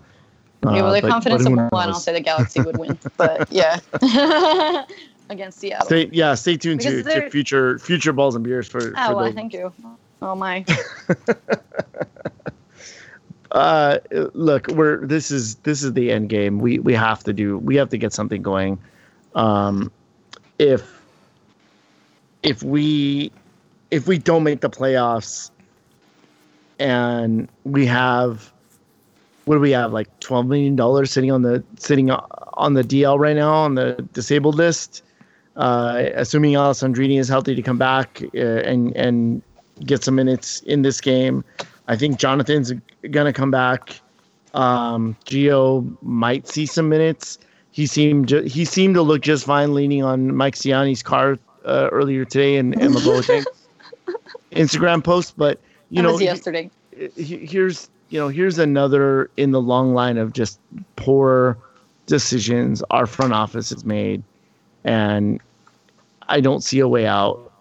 yeah, Uh, with the confidence of one, I'll say the Galaxy would win, but yeah, against Seattle. Stay, yeah, stay tuned to, to future future balls and beers for. for oh, well, those. thank you. Oh my. uh look we're this is this is the end game we we have to do we have to get something going um if if we if we don't make the playoffs and we have what do we have like 12 million dollars sitting on the sitting on the DL right now on the disabled list uh assuming Alessandrini is healthy to come back uh, and and get some minutes in this game I think Jonathan's gonna come back. Um, Geo might see some minutes. He seemed he seemed to look just fine leaning on Mike Ciani's car uh, earlier today and and Labote's Instagram post. But you that know, yesterday. here's you know here's another in the long line of just poor decisions our front office has made, and I don't see a way out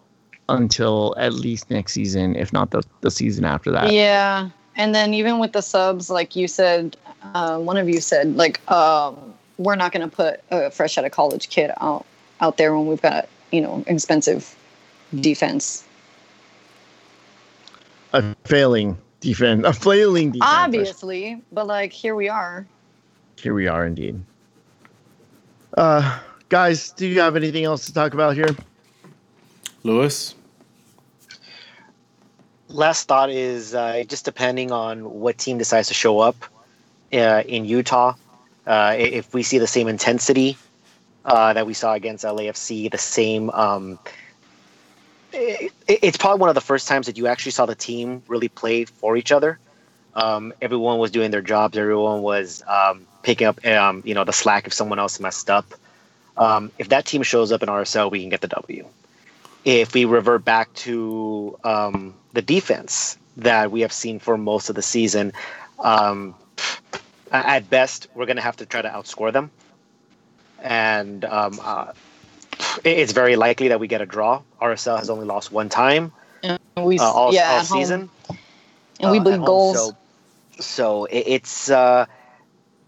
until at least next season, if not the the season after that. Yeah, and then even with the subs, like you said, uh, one of you said, like um, we're not going to put a fresh out of college kid out out there when we've got you know expensive defense. A failing defense, a flailing defense. Obviously, but like here we are. Here we are, indeed. Uh, guys, do you have anything else to talk about here? Lewis. last thought is uh, just depending on what team decides to show up uh, in Utah. Uh, if we see the same intensity uh, that we saw against LAFC, the same. Um, i i- it's probably one of the first times that you actually saw the team really play for each other. Um, everyone was doing their jobs. Everyone was um, picking up, um, you know, the slack if someone else messed up. Um, if that team shows up in RSL, we can get the W if we revert back to um, the defense that we have seen for most of the season, um, at best we're going to have to try to outscore them, and uh, it- it's very likely that we get a draw. RSL has only lost one time And we uh, all, yeah all at home. season, and we uh, bleed at home. goals. So, so it, it's uh,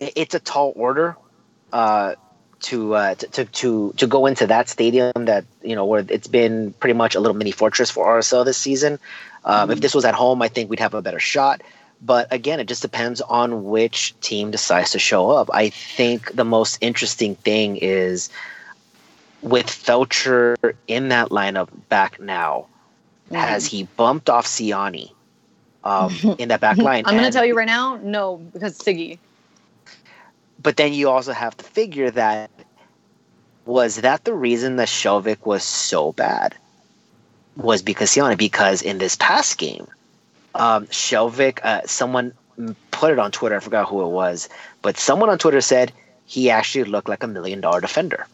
it- it's a tall order uh, to, uh, to to to to go into that stadium that you know where it's been pretty much a little mini fortress for RSL this season. Um, If this was at home, I think we'd have a better shot. But again, it just depends on which team decides to show up. I think the most interesting thing is with Feltscher in that lineup back now. Mm-hmm. Has he bumped off Siani um, in that back line? I'm going to tell you right now, no, because Sigi. But then you also have to figure that was that the reason that Skjelvik was so bad? Was because Siani? Because in this past game, um, Skjelvik, uh, someone put it on Twitter. I forgot who it was, but someone on Twitter said he actually looked like a million dollar defender.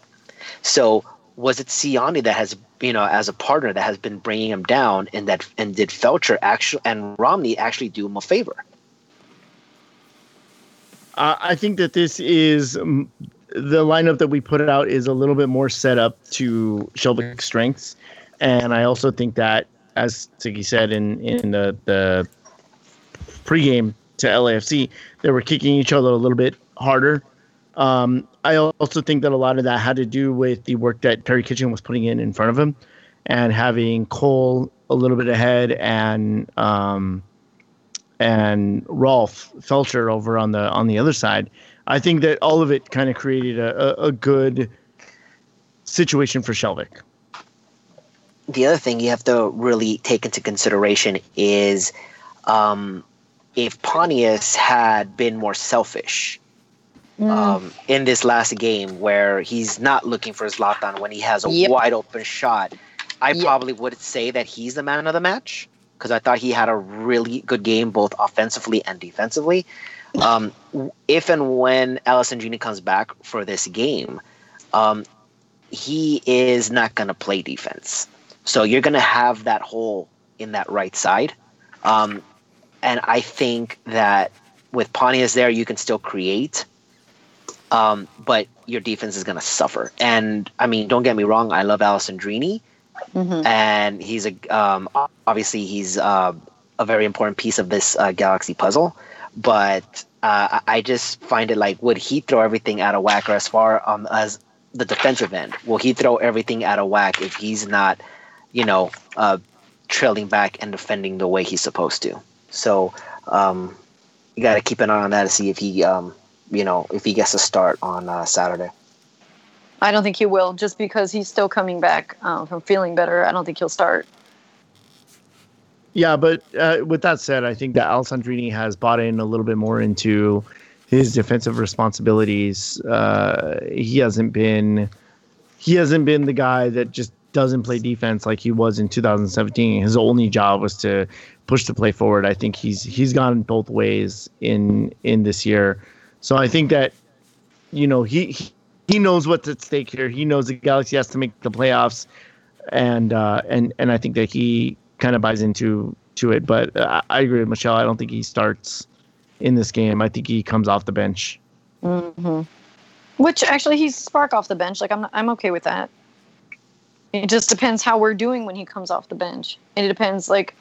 So was it Siani that has, you know, as a partner that has been bringing him down, and that and did Feltscher actually and Romney actually do him a favor? Uh, I think that this is um, the lineup that we put out is a little bit more set up to Skjelvik's strengths, and I also think that as Sigi said in in the the pregame to LAFC, they were kicking each other a little bit harder. Um, I also think that a lot of that had to do with the work that Perry Kitchen was putting in in front of him, and having Cole a little bit ahead and um, and Rolf Feltscher over on the on the other side. I think that all of it kind of created a, a, a good situation for Skjelvik. the other thing you have to really take into consideration is um, if Pontius had been more selfish um, in this last game, where he's not looking for his lockdown when he has a Yep. wide open shot, I Yep. probably would say that he's the man of the match because I thought he had a really good game both offensively and defensively. Um, if and when Alessandrini comes back for this game, um, he is not going to play defense. So you're going to have that hole in that right side. Um, and I think that with Pontius there, you can still create, um, but your defense is going to suffer. And I mean, don't get me wrong, I love Alessandrini, Mhm. and he's a um, obviously he's uh, a very important piece of this uh, Galaxy puzzle. But uh, I I just find it like, would he throw everything out of whack, or as far um, as the defensive end, will he throw everything out of whack if he's not, you know, uh, trailing back and defending the way he's supposed to? So um, you got to keep an eye on that to see if he, um, you know, if he gets a start on uh, Saturday. I don't think he will, just because he's still coming back um, from feeling better. I don't think he'll start. Yeah, but uh, with that said, I think that Alessandrini has bought in a little bit more into his defensive responsibilities. Uh, he hasn't been he hasn't been the guy that just doesn't play defense like he was in 2017. His only job was to push the play forward. I think he's he's gone both ways in in this year. So I think that you know he he- knows what's at stake here. He knows the Galaxy has to make the playoffs, and uh, and and I think that he kind of buys into to it. But uh, I agree with Michelle. I don't think he starts in this game. I think he comes off the bench. hmm Which actually, he's spark off the bench. Like I'm, I'm okay with that. It just depends how we're doing when he comes off the bench, and it depends like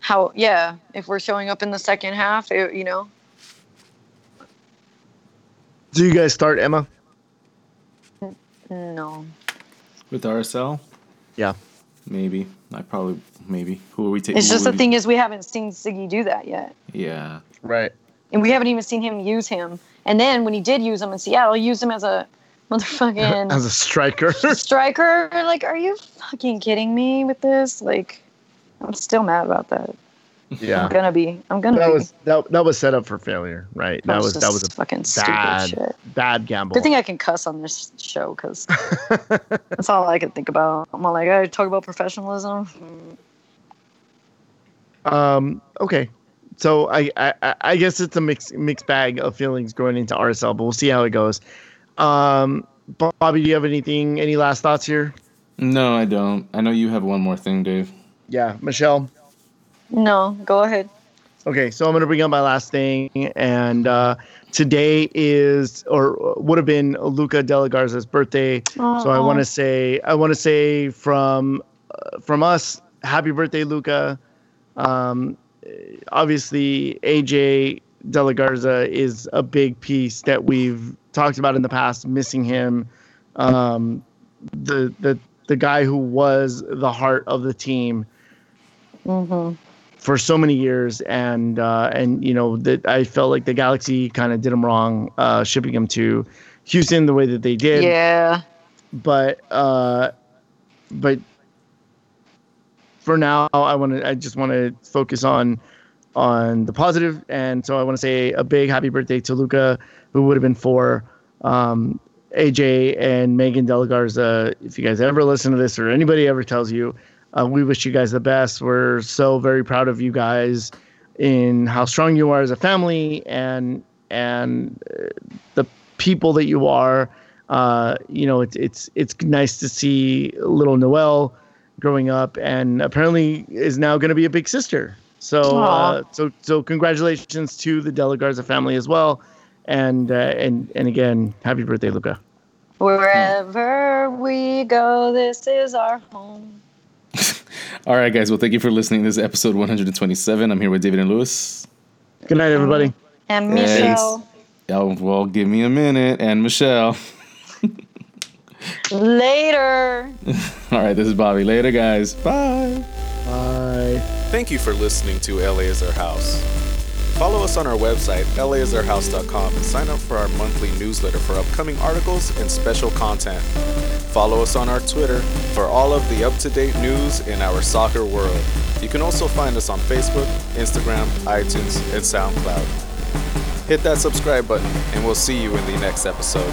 how, yeah, if we're showing up in the second half, it, you know. Do you guys start Emma? No, With RSL, Yeah. maybe. I probably maybe. Who are we taking? it's just the thing is we haven't seen Sigi do that yet, Yeah. Right. and we haven't even seen him use him. And then when he did use him in Seattle, he used him as a motherfucking As a striker. striker. Like, are you fucking kidding me with this? Like, I'm still mad about that. Yeah. I'm gonna be. I'm gonna That be. was that, that was set up for failure, right? That was that was a fucking stupid bad shit. bad gamble. Good thing I can cuss on this show because that's all I can think about. I'm all like, I talk about professionalism. Um, okay. So I, I I- I guess it's a mixed mixed bag of feelings going into RSL, but we'll see how it goes. Um, Bobby, do you have anything? Any last thoughts here? No, I don't. I know you have one more thing, Dave. Yeah, Michelle. No, go ahead. Okay, so I'm gonna bring up my last thing, and uh, today is or would have been Luca DeLaGarza's birthday. So I want to say I want to say from uh, from us, happy birthday, Luca. Um, obviously, AJ DeLaGarza is a big piece that we've talked about in the past. Missing him, um, the the the guy who was the heart of the team Mm-hmm. For so many years, and uh, and you know that I felt like the Galaxy kind of did him wrong, uh, shipping him to Houston the way that they did Yeah. but uh but for now i want to i just want to focus on on the positive and so i want to say a big happy birthday to luca who would have been four um aj and megan delagarza if you guys ever listen to this or anybody ever tells you uh, we wish you guys the best we're so very proud of you guys in how strong you are as a family and and uh, the people that you are uh, you know, it's it's it's nice to see little Noelle growing up, and apparently is now going to be a big sister. So uh, so so congratulations to the Delagarza family as well, and uh, and and again, happy birthday, Luca. Wherever we go, this is our home. All right, guys. Well, thank you for listening. This is episode 127. I'm here with David and Lewis. Good night, everybody. And Thanks. Michelle. Oh, well, give me a minute. And Michelle. Later. All right, this is Bobby. Later, guys. Bye. Bye. Thank you for listening to LA is Our House. Follow us on our website, laisourhouse.com, and sign up for our monthly newsletter for upcoming articles and special content. Follow us on our Twitter for all of the up to date news in our soccer world. You can also find us on Facebook, Instagram, iTunes, and SoundCloud. Hit that subscribe button, and we'll see you in the next episode.